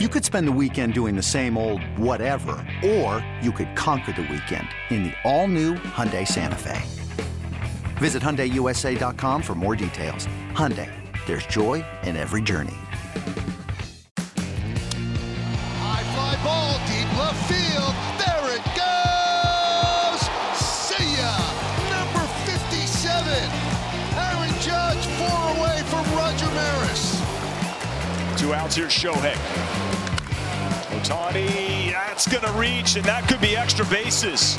You could spend the weekend doing the same old whatever, or you could conquer the weekend in the all-new Hyundai Santa Fe. Visit HyundaiUSA.com for more details. Hyundai, there's joy in every journey. High fly ball, deep left field. There it goes. See ya. Number 57. Aaron Judge, four away from Roger Maris. Two outs here, Shohei. Ohtani, that's going to reach, and that could be extra bases.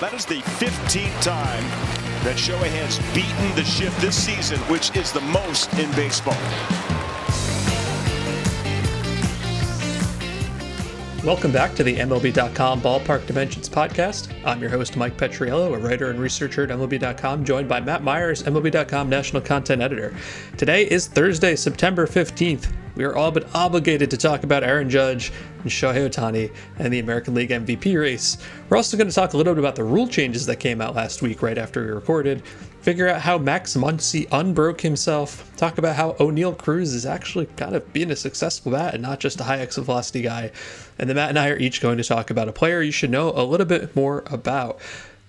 That is the 15th time that Shohei has beaten the shift this season, which is the most in baseball. Welcome back to the MLB.com Ballpark Dimensions podcast. I'm your host, Mike Petriello, a writer and researcher at MLB.com, joined by Matt Myers, MLB.com national content editor. Today is Thursday, September 15th. We are all but obligated to talk about Aaron Judge and Shohei Ohtani and the American League MVP race. We're also going to talk a little bit about the rule changes that came out last week, right after we recorded, figure out how Max Muncy unbroke himself, talk about how Oneil Cruz is actually kind of being a successful bat and not just a high exit velocity guy. And then Matt and I are each going to talk about a player you should know a little bit more about.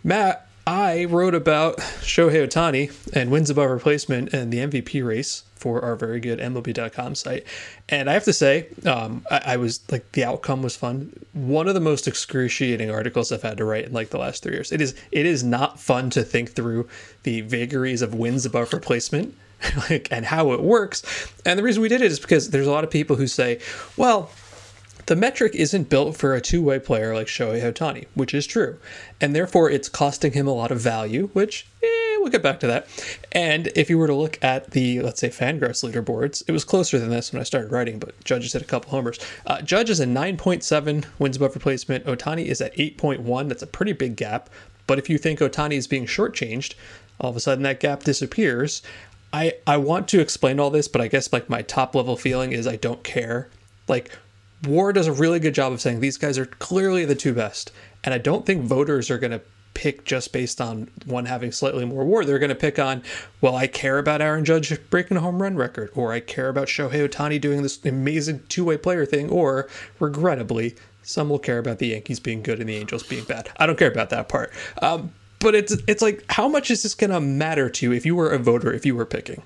Matt, I wrote about Shohei Ohtani and wins above replacement and the MVP race for our very good MLB.com site. And I have to say, um, I, I, was like, the outcome was fun. One of the most excruciating articles I've had to write in like the last three years. It is, it is not fun to think through the vagaries of wins above replacement. like and how it works and the reason we did it is because there's a lot of people who say well the metric isn't built for a two-way player like Shohei Ohtani, which is true, and therefore it's costing him a lot of value. Which eh, we'll get back to that. And if you were to look at the let's say Fangraphs leaderboards, it was closer than this when I started writing, but Judge hit a couple homers. Uh, Judge is a 9.7 wins above replacement. Ohtani is at 8.1. That's a pretty big gap. But if you think Ohtani is being shortchanged, all of a sudden that gap disappears. I, I want to explain all this, but I guess like my top level feeling is I don't care. Like WAR does a really good job of saying these guys are clearly the two best. And I don't think voters are going to pick just based on one having slightly more WAR. They're going to pick on, well, I care about Aaron Judge breaking a home run record, or I care about Shohei Ohtani doing this amazing two way player thing, or regrettably, some will care about the Yankees being good and the Angels being bad. I don't care about that part. Um, but it's it's like, how much is this going to matter to you if you were a voter, if you were picking?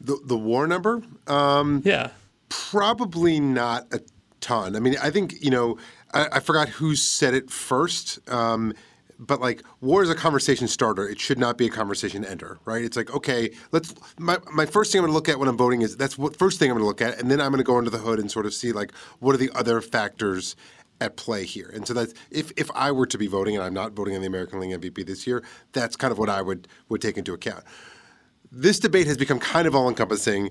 The, the WAR number? Um, yeah. Probably not a ton. I mean, I think you know, I, I forgot who said it first. Um, but like WAR is a conversation starter. It should not be a conversation ender, right? It's like okay, let's. My, my first thing I'm going to look at when I'm voting is that's what first thing I'm going to look at, and then I'm going to go under the hood and sort of see like what are the other factors at play here. And so that's if if I were to be voting and I'm not voting on the American League MVP this year, that's kind of what I would would take into account. This debate has become kind of all encompassing,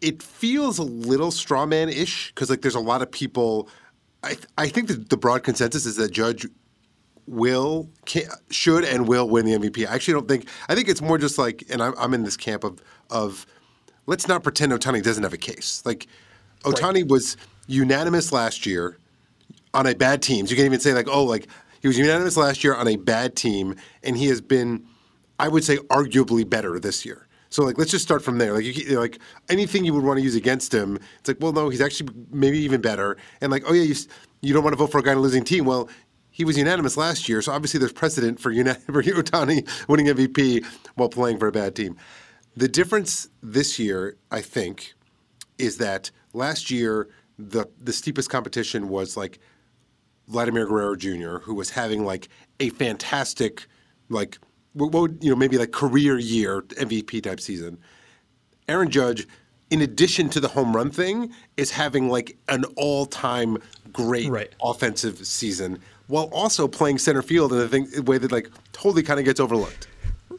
it feels a little straw man ish because like there's a lot of people. I th- I think the broad consensus is that Judge will can, should and will win the MVP. I actually don't think. I think it's more just like, and I'm, I'm in this camp of of let's not pretend Ohtani doesn't have a case. Like Ohtani right. was unanimous last year on a bad team. So you can't even say like, oh, like he was unanimous last year on a bad team, and he has been, I would say, arguably better this year. So like, let's just start from there. Like, you, like anything you would want to use against him, it's like, well, no, he's actually maybe even better. And like, oh yeah, you you don't want to vote for a guy on a losing team. Well, he was unanimous last year, so obviously there's precedent for, uni- Ohtani winning MVP while playing for a bad team. The difference this year, I think, is that last year the the steepest competition was like Vladimir Guerrero Jr., who was having like a fantastic like what would you know maybe like career year MVP type season. Aaron Judge, in addition to the home run thing, is having like an all time great right. offensive season while also playing center field in a thing a way that like totally kind of gets overlooked.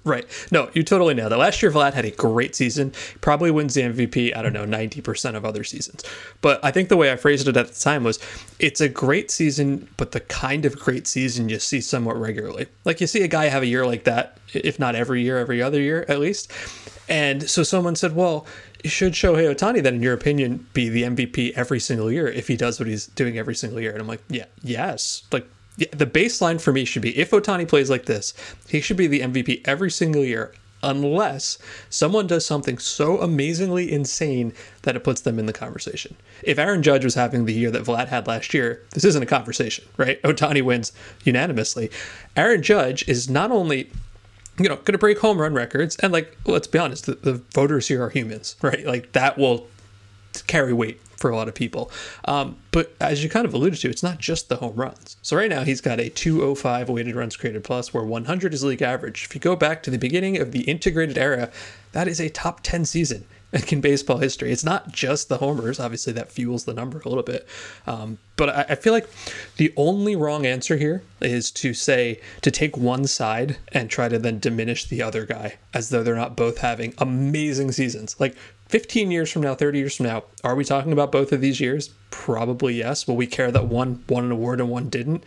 Right. No, you totally know that. Last year, Vlad had a great season. Probably wins the MVP, I don't know, 90% of other seasons. But I think the way I phrased it at the time was it's a great season, but the kind of great season you see somewhat regularly. Like you see a guy have a year like that, if not every year, every other year at least. And so someone said, well, should Shohei Ohtani then, in your opinion, be the MVP every single year if he does what he's doing every single year? And I'm like, yeah, yes. Like the baseline for me should be if Ohtani plays like this, he should be the MVP every single year, unless someone does something so amazingly insane that it puts them in the conversation. If Aaron Judge was having the year that Vlad had last year, this isn't a conversation, right? Ohtani wins unanimously. Aaron Judge is not only you know, going to break home run records. And like, let's be honest, the, the, voters here are humans, right? Like that will carry weight for a lot of people. Um, but as you kind of alluded to, it's not just the home runs. So right now he's got a 205 weighted runs created plus, where 100 is league average. If you go back to the beginning of the integrated era, that is a top 10 season in baseball history. It's not just the homers. Obviously, that fuels the number a little bit. Um, but I, I, feel like the only wrong answer here is to say to take one side and try to then diminish the other guy as though they're not both having amazing seasons. Like 15 years from now, 30 years from now, are we talking about both of these years? Probably yes. Will we care that one won an award and one didn't?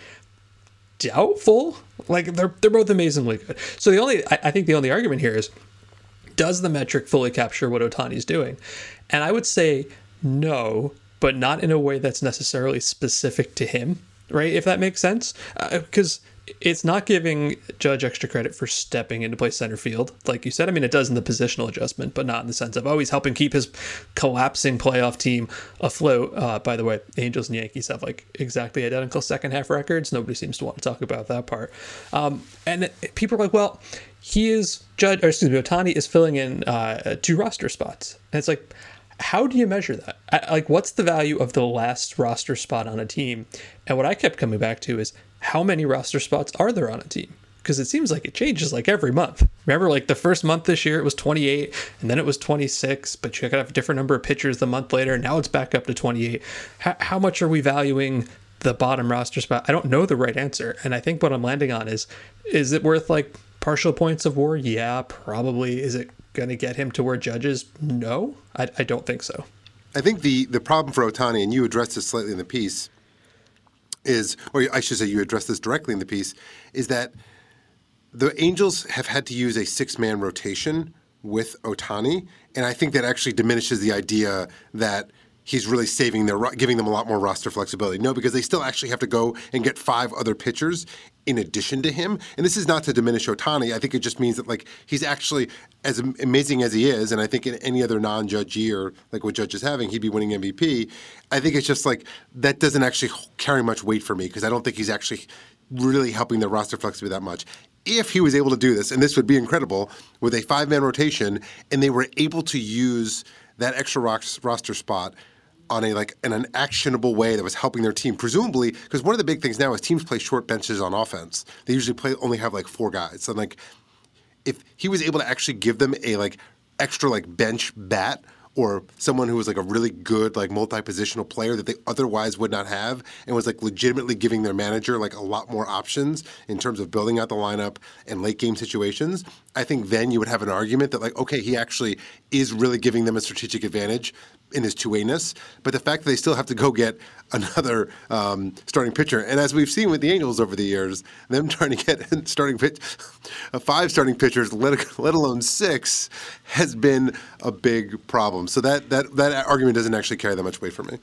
Doubtful. Like they're they're both amazingly good. So the only I, I think the only argument here is does the metric fully capture what Ohtani's doing? And I would say no, but not in a way that's necessarily specific to him, right? If that makes sense. Because uh, it's not giving Judge extra credit for stepping into play center field, like you said. I mean, it does in the positional adjustment, but not in the sense of oh, he's helping keep his collapsing playoff team afloat. Uh, by the way, Angels and Yankees have like exactly identical second half records. Nobody seems to want to talk about that part. Um, and people are like, well, he is Judge, or excuse me, Ohtani is filling in uh, two roster spots, and it's like how do you measure that? I, like, what's the value of the last roster spot on a team? And what I kept coming back to is how many roster spots are there on a team? Because it seems like it changes like every month. Remember, like the first month this year, it was 28, and then it was 26, but you got to have a different number of pitchers the month later. Now it's back up to 28. How, how much are we valuing the bottom roster spot? I don't know the right answer. And I think what I'm landing on is is it worth like partial points of WAR? Yeah, probably. Is it going to get him to where Judge's? No, I, I don't think so. I think the the problem for Ohtani, and you addressed this slightly in the piece, is, or I should say, you address this directly in the piece, is that the Angels have had to use a six man rotation with Ohtani, and I think that actually diminishes the idea that he's really saving their giving them a lot more roster flexibility. No, because they still actually have to go and get five other pitchers in addition to him. And this is not to diminish Ohtani. I think it just means that like he's actually as amazing as he is, and I think in any other non-judge year, like what Judge is having, he'd be winning MVP. I think it's just like that doesn't actually carry much weight for me because I don't think he's actually really helping the roster flexibility that much. If he was able to do this, and this would be incredible, with a five-man rotation, and they were able to use that extra roster spot on a like in an actionable way that was helping their team. Presumably, because one of the big things now is teams play short benches on offense. They usually play only have like four guys. and like, if he was able to actually give them a like extra like bench bat or someone who was like a really good like multi-positional player that they otherwise would not have and was like legitimately giving their manager like a lot more options in terms of building out the lineup and late game situations i think then you would have an argument that like okay he actually is really giving them a strategic advantage in his two-wayness, but the fact that they still have to go get another um, starting pitcher, and as we've seen with the Angels over the years, them trying to get starting pitch, five starting pitchers, let, let alone six, has been a big problem. So that that that argument doesn't actually carry that much weight for me.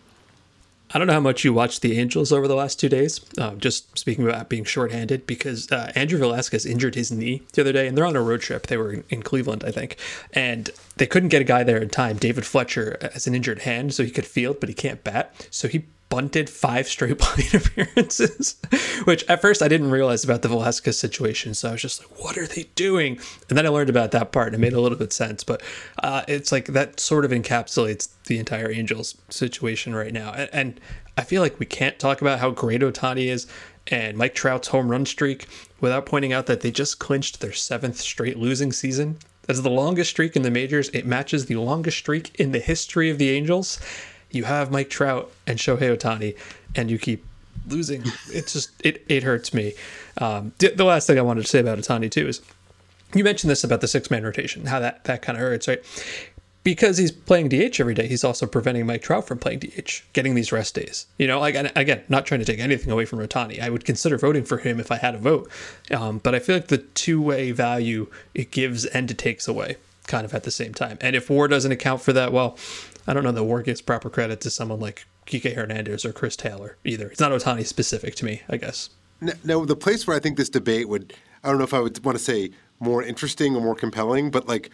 I don't know how much you watched the Angels over the last two days. Uh, just speaking about being shorthanded, because uh, Andrew Velazquez injured his knee the other day, and they're on a road trip. They were in, in, Cleveland, I think, and they couldn't get a guy there in time. David Fletcher has an injured hand, so he could field, but he can't bat. So he bunted five straight plate appearances, which at first I didn't realize about the Velazquez situation. So I was just like, what are they doing? And then I learned about that part and it made a little bit sense. But uh, it's like that sort of encapsulates the entire Angels situation right now. And, and I feel like we can't talk about how great Ohtani is and Mike Trout's home run streak without pointing out that they just clinched their seventh straight losing season. That's the longest streak in the majors. It matches the longest streak in the history of the Angels you have Mike Trout and Shohei Ohtani, and you keep losing. It's just it it hurts me. Um, the, last thing I wanted to say about Ohtani too is you mentioned this about the six man rotation, how that that kind of hurts, right? Because he's playing DH every day, he's also preventing Mike Trout from playing DH, getting these rest days. You know, like again, not trying to take anything away from Ohtani. I would consider voting for him if I had a vote, um, but I feel like the two way value it gives and it takes away, kind of at the same time. And if WAR doesn't account for that, well, I don't know that WAR gives proper credit to someone like Kike Hernandez or Chris Taylor either. It's not Ohtani specific to me, I guess. Now, the place where I think this debate would, I don't know if I would want to say more interesting or more compelling, but like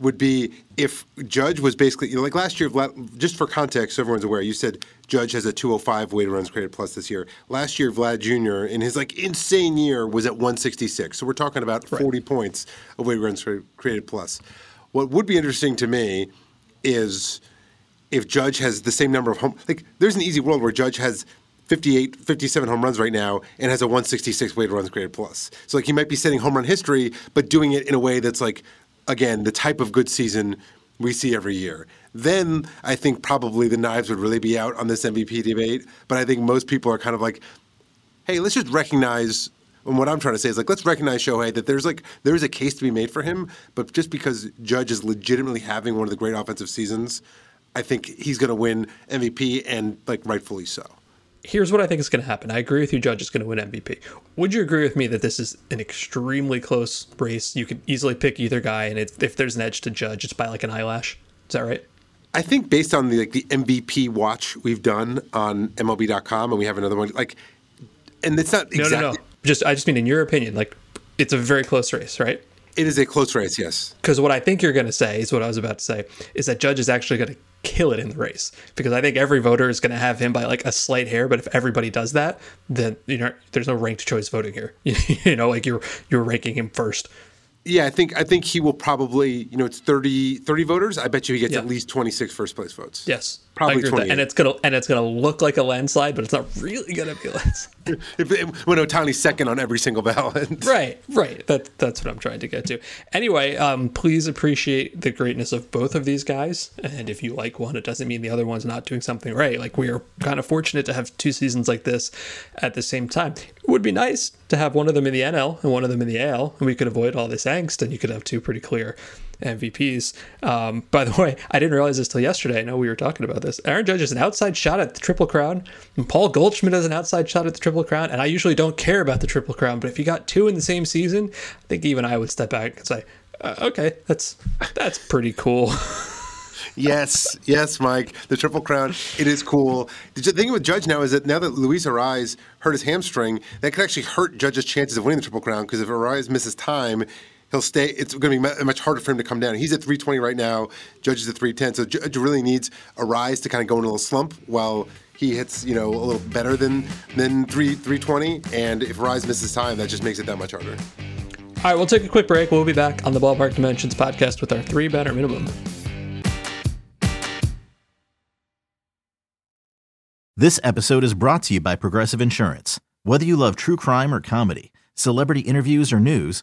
would be if Judge was basically you know, like last year. Just for context, so everyone's aware. You said Judge has a 205 weighted runs created plus this year. Last year, Vlad Jr. in his like insane year was at 166. So we're talking about 40 right. points of weighted runs created plus. What would be interesting to me is if Judge has the same number of home. Like there's an easy world where Judge has 58, 57 home runs right now and has a 166 weighted runs created plus. So like he might be setting home run history, but doing it in a way that's like again, the type of good season we see every year. Then I think probably the knives would really be out on this MVP debate. But I think most people are kind of like, hey, let's just recognize. And what I'm trying to say is like, let's recognize Shohei that there's like there's a case to be made for him. But just because Judge is legitimately having one of the great offensive seasons, I think he's going to win MVP and like rightfully so here's what I think is going to happen. I agree with you, Judge is going to win MVP. Would you agree with me that this is an extremely close race? You could easily pick either guy, and if there's an edge to Judge, it's by like an eyelash. Is that right? I think based on the like the MVP watch we've done on MLB.com, and we have another one like, and it's not exactly. No, no, no. Just I just mean in your opinion, like it's a very close race, right? It is a close race, yes. Because what I think you're going to say is what I was about to say is that Judge is actually going to kill it in the race because I think every voter is going to have him by like a slight hair. But if everybody does that, then you know there's no ranked choice voting here. you know, like you're you're ranking him first. Yeah, I think I think he will probably, you know, it's 30, 30 voters. I bet you he gets yeah. at least 26 first place votes. Yes. Probably 20. And it's going to and it's to look like a landslide, but it's not really going to be a landslide. if, when Ohtani's second on every single ballot. right, right. That that's what I'm trying to get to. Anyway, um, please appreciate the greatness of both of these guys. And if you like one, it doesn't mean the other one's not doing something right. Like we are kind of fortunate to have two seasons like this at the same time. It would be nice to have one of them in the NL and one of them in the AL, and we could avoid all this angst, and you could have two pretty clear MVPs. Um, by the way, I didn't realize this till yesterday. I know we were talking about this. Aaron Judge is an outside shot at the Triple Crown, and Paul Goldschmidt is an outside shot at the Triple Crown. And I usually don't care about the Triple Crown, but if you got two in the same season, I think even I would step back and say, uh, "Okay, that's that's pretty cool." yes, yes, Mike. The Triple Crown, it is cool. The thing with Judge now is that now that Luis Arraez hurt his hamstring, that could actually hurt Judge's chances of winning the Triple Crown because if Arraez misses time, he'll stay. It's going to be much harder for him to come down. He's at 320 right now. Judge is at 310. So Judge really needs Arraez to kind of go in a little slump while he hits, you know, a little better than than 3 320. And if Arraez misses time, that just makes it that much harder. All right, we'll take a quick break. We'll be back on the Ballpark Dimensions podcast with our three batter minimum. This episode is brought to you by Progressive Insurance. Whether you love true crime or comedy, celebrity interviews or news,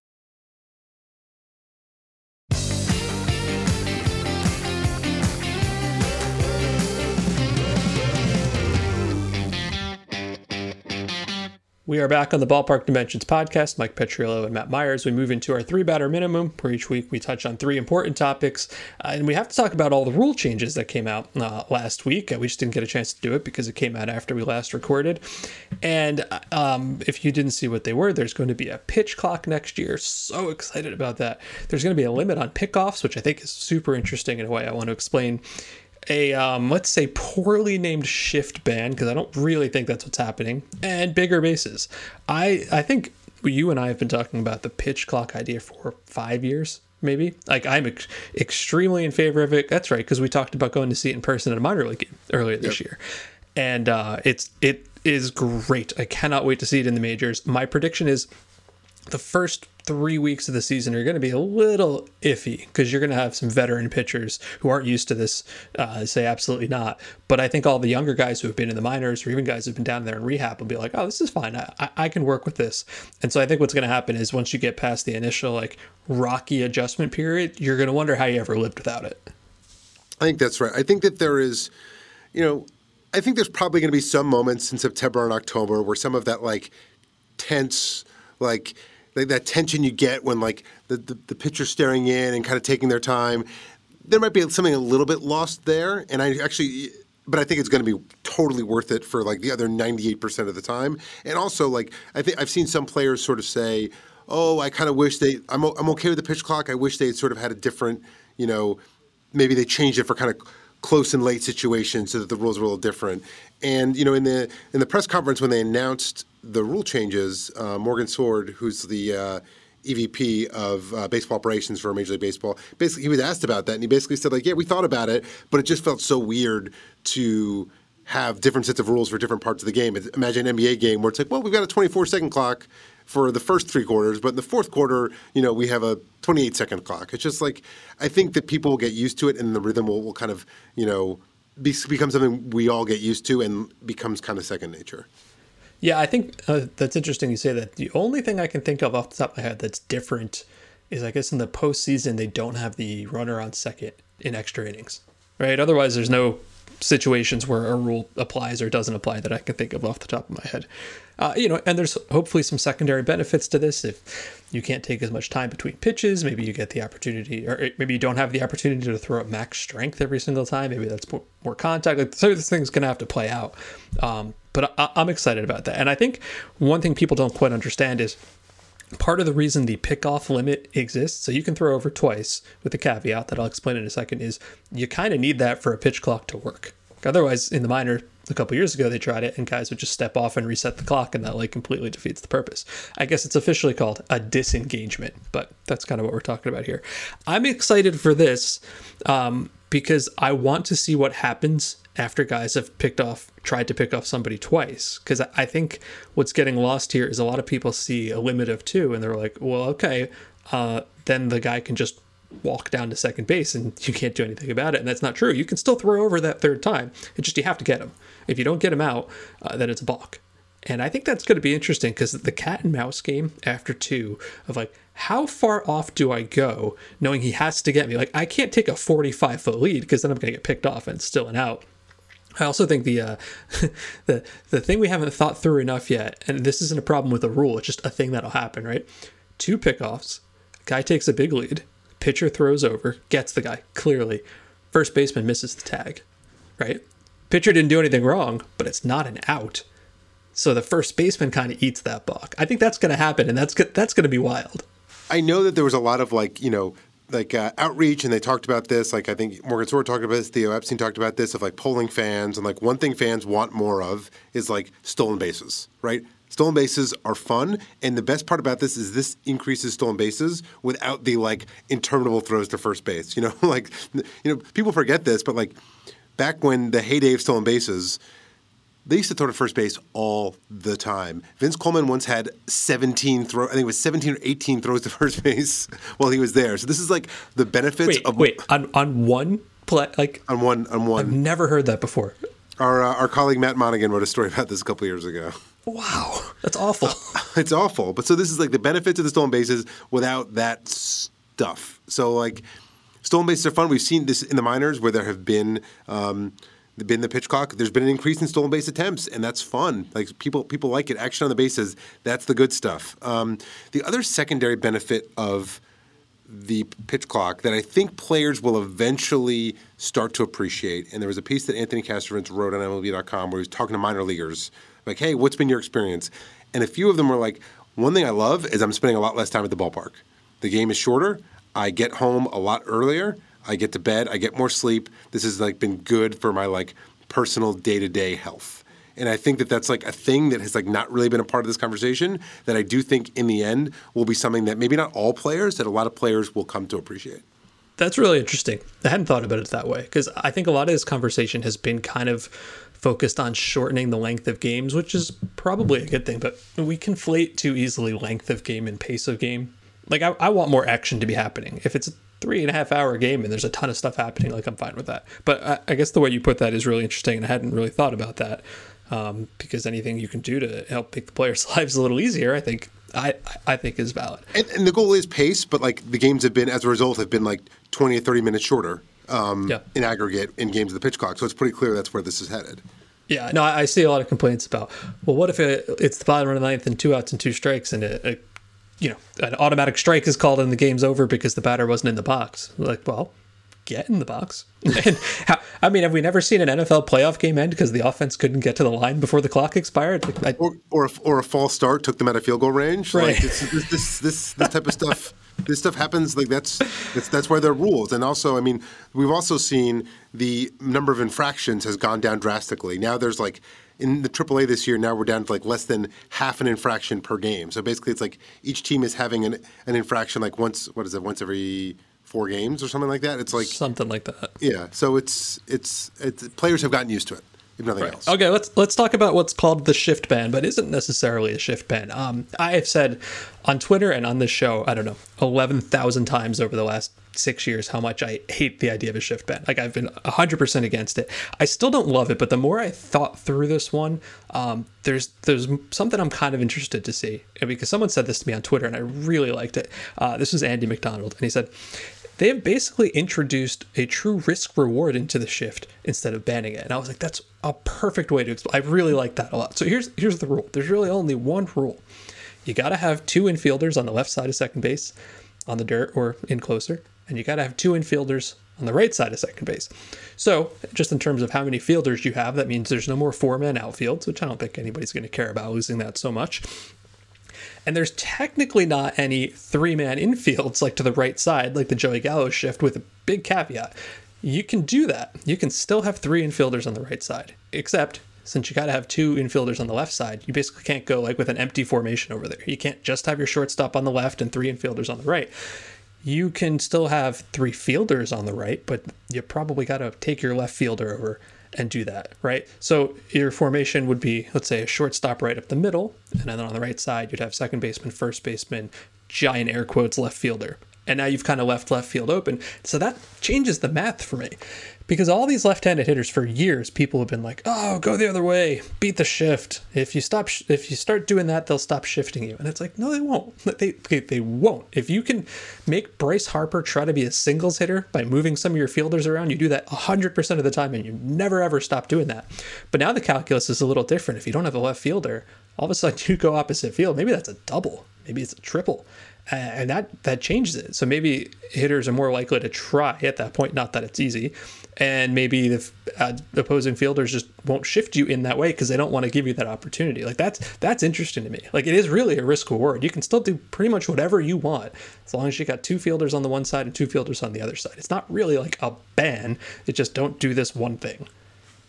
We are back on the Ballpark Dimensions podcast. Mike Petriello and Matt Myers. We move into our three batter minimum, where each week we touch on three important topics. Uh, and we have to talk about all the rule changes that came out uh, last week. Uh, we just didn't get a chance to do it because it came out after we last recorded. And um, if you didn't see what they were, there's going to be a pitch clock next year. So excited about that. There's going to be a limit on pickoffs, which I think is super interesting in a way I want to explain a um, let's say poorly named shift ban because I don't really think that's what's happening, and bigger bases. I I think you and I have been talking about the pitch clock idea for five years, maybe. Like I'm ex- extremely in favor of it. That's right because we talked about going to see it in person at a minor league game earlier this yep. year, and uh, it's it is great. I cannot wait to see it in the majors. My prediction is the first three weeks of the season are going to be a little iffy because you're going to have some veteran pitchers who aren't used to this uh, say absolutely not. But I think all the younger guys who have been in the minors or even guys who've been down there in rehab will be like, oh, this is fine. I, I can work with this. And so I think what's going to happen is once you get past the initial like rocky adjustment period, you're going to wonder how you ever lived without it. I think that's right. I think that there is, you know, I think there's probably going to be some moments in September and October where some of that like tense, like like that tension you get when like the, the, the pitcher's staring in and kind of taking their time. There might be something a little bit lost there, and I actually, but I think it's going to be totally worth it for like the other ninety eight percent of the time. And also, like I think I've seen some players sort of say, "Oh, I kind of wish they. I'm I'm okay with the pitch clock. I wish they had sort of had a different, you know, maybe they changed it for kind of." close and late situations so that the rules were a little different. And you know, in the in the press conference when they announced the rule changes, uh, Morgan Sword, who's the uh, EVP of uh, baseball operations for Major League Baseball, basically he was asked about that, and he basically said like, "Yeah, we thought about it, but it just felt so weird to." have different sets of rules for different parts of the game. Imagine an NBA game where it's like, well, we've got a 24 second clock for the first three quarters, but in the fourth quarter, you know, we have a 28 second clock. It's just like I think that people will get used to it, and the rhythm will, will kind of, you know, be, become something we all get used to and becomes kind of second nature. Yeah, I think uh, that's interesting you say that. The only thing I can think of off the top of my head that's different is I guess in the postseason they don't have the runner on second in extra innings, right? Otherwise, there's no situations where a rule applies or doesn't apply that I can think of off the top of my head. Uh, you know, and there's hopefully some secondary benefits to this. If you can't take as much time between pitches, maybe you get the opportunity, or maybe you don't have the opportunity to throw at max strength every single time. Maybe that's more, more contact. Like, so this thing's going to have to play out. Um, but I, I'm excited about that. And I think one thing people don't quite understand is part of the reason the pickoff limit exists, so you can throw over twice with the caveat that I'll explain in a second, is you kind of need that for a pitch clock to work. Otherwise, in the minor, a couple years ago, they tried it and guys would just step off and reset the clock, and that like completely defeats the purpose. I guess it's officially called a disengagement, but that's kind of what we're talking about here. I'm excited for this um, because I want to see what happens after guys have picked off, tried to pick off somebody twice. Because I think what's getting lost here is a lot of people see a limit of two, and they're like, well, okay, uh, then the guy can just walk down to second base and you can't do anything about it. And that's not true. You can still throw over that third time. It's just you have to get him. If you don't get him out, uh, then it's a balk. And I think that's going to be interesting because the cat and mouse game after two of like, how far off do I go knowing he has to get me? Like, I can't take a 45 foot lead because then I'm going to get picked off and still an out. I also think the uh, the the thing we haven't thought through enough yet, and this isn't a problem with a rule, it's just a thing that'll happen, right? Two pickoffs, guy takes a big lead, pitcher throws over, gets the guy clearly, first baseman misses the tag, right? Pitcher didn't do anything wrong, but it's not an out. So the first baseman kind of eats that balk. I think that's going to happen, and that's that's going to be wild. I know that there was a lot of like you know like uh, outreach, and they talked about this. Like I think Morgan Sword talked about this, Theo Epstein talked about this of like polling fans, and like one thing fans want more of is like stolen bases, right? Stolen bases are fun, and the best part about this is this increases stolen bases without the like interminable throws to first base. You know, like you know people forget this, but like back when the heyday of stolen bases, they used to throw to first base all the time. Vince Coleman once had 17 throw. I think it was 17 or 18 throws to first base while he was there. So this is like the benefits wait, of wait on on one play like on one on one. I've never heard that before. Our uh, our colleague Matt Monagan wrote a story about this a couple years ago. Wow, that's awful. it's awful. But so this is like the benefits of the stolen bases without that stuff. So like stolen bases are fun. We've seen this in the minors where there have been. Um, been the pitch clock. There's been an increase in stolen base attempts, and that's fun. Like people, people like it. Action on the bases, that's the good stuff. Um, the other secondary benefit of the pitch clock that I think players will eventually start to appreciate. And there was a piece that Anthony Castrovince wrote on MLB.com where he was talking to minor leaguers, like, "Hey, what's been your experience?" And a few of them were like, "One thing I love is I'm spending a lot less time at the ballpark. The game is shorter. I get home a lot earlier." I get to bed, I get more sleep. This has like been good for my like personal day-to-day health. And I think that that's like a thing that has like not really been a part of this conversation that I do think in the end will be something that maybe not all players, that a lot of players will come to appreciate. That's really interesting. I hadn't thought about it that way because I think a lot of this conversation has been kind of focused on shortening the length of games, which is probably a good thing, but we conflate too easily length of game and pace of game Like I, I want more action to be happening. If it's three and a half hour game and there's a ton of stuff happening, like I'm fine with that. But I, I guess the way you put that is really interesting, and I hadn't really thought about that. Um, because anything you can do to help make the players' lives a little easier, I think I, I think is valid. And, and the goal is pace, but like the games have been as a result have been like 20 or 30 minutes shorter um, Yeah. in aggregate in games of the pitch clock. So it's pretty clear that's where this is headed. Yeah, no, I I see a lot of complaints about. Well, what if it, it's the bottom of the ninth and two outs and two strikes, and a, a, you know, an automatic strike is called and the game's over because the batter wasn't in the box? Like, well, get in the box. and how, I mean, have we never seen an NFL playoff game end because the offense couldn't get to the line before the clock expired? I, Or or a, or a false start took them out of field goal range. Right. Like this, this, this this this type of stuff. This stuff happens. Like that's that's that's why there are rules. And also, I mean, we've also seen the number of infractions has gone down drastically. Now there's like in the AAA this year. Now we're down to like less than half an infraction per game. So basically, it's like each team is having an an infraction like once. What is it? Once every four games or something like that. It's like something like that. yeah. So it's it's it's players have gotten used to it. If nothing else. Okay, let's let's talk about what's called the shift ban, but isn't necessarily a shift ban. Um, I have said on Twitter and on this show, I don't know, eleven thousand times over the last six years how much I hate the idea of a shift ban. Like I've been hundred percent against it. I still don't love it, but the more I thought through this one, um, there's there's something I'm kind of interested to see because someone said this to me on Twitter and I really liked it. Uh, this was Andy McDonald, and he said they have basically introduced a true risk reward into the shift instead of banning it. And I was like, that's a perfect way to explain. I really like that a lot. So here's here's the rule. There's really only one rule. You got to have two infielders on the left side of second base, on the dirt or in closer, and you got to have two infielders on the right side of second base. So, just in terms of how many fielders you have, that means there's no more four man outfields, which I don't think anybody's going to care about losing that so much. And there's technically not any three man infields like to the right side, like the Joey Gallo shift, with a big caveat. You can do that. You can still have three infielders on the right side, except since you got to have two infielders on the left side, you basically can't go like with an empty formation over there. You can't just have your shortstop on the left and three infielders on the right. You can still have three fielders on the right, but you probably got to take your left fielder over and do that, right? So your formation would be, let's say, a shortstop right up the middle, and then on the right side, you'd have second baseman, first baseman, giant air quotes, left fielder. And now you've kind of left left field open. So that changes the math for me. Because all these left-handed hitters for years, people have been like, "Oh, go the other way, beat the shift. If you stop, sh- if you start doing that, they'll stop shifting you." And it's like, no, they won't. They they, won't. If you can make Bryce Harper try to be a singles hitter by moving some of your fielders around, you do that 100% of the time, and you never ever stop doing that. But now the calculus is a little different. If you don't have a left fielder, all of a sudden you go opposite field. Maybe that's a double. Maybe it's a triple and that that changes it. So maybe hitters are more likely to try at that point. Not that it's easy, and maybe the uh, opposing fielders just won't shift you in that way because they don't want to give you that opportunity. Like that's that's interesting to me. Like it is really a risk reward. You can still do pretty much whatever you want as long as you got two fielders on the one side and two fielders on the other side. It's not really like a ban. It just don't do this one thing.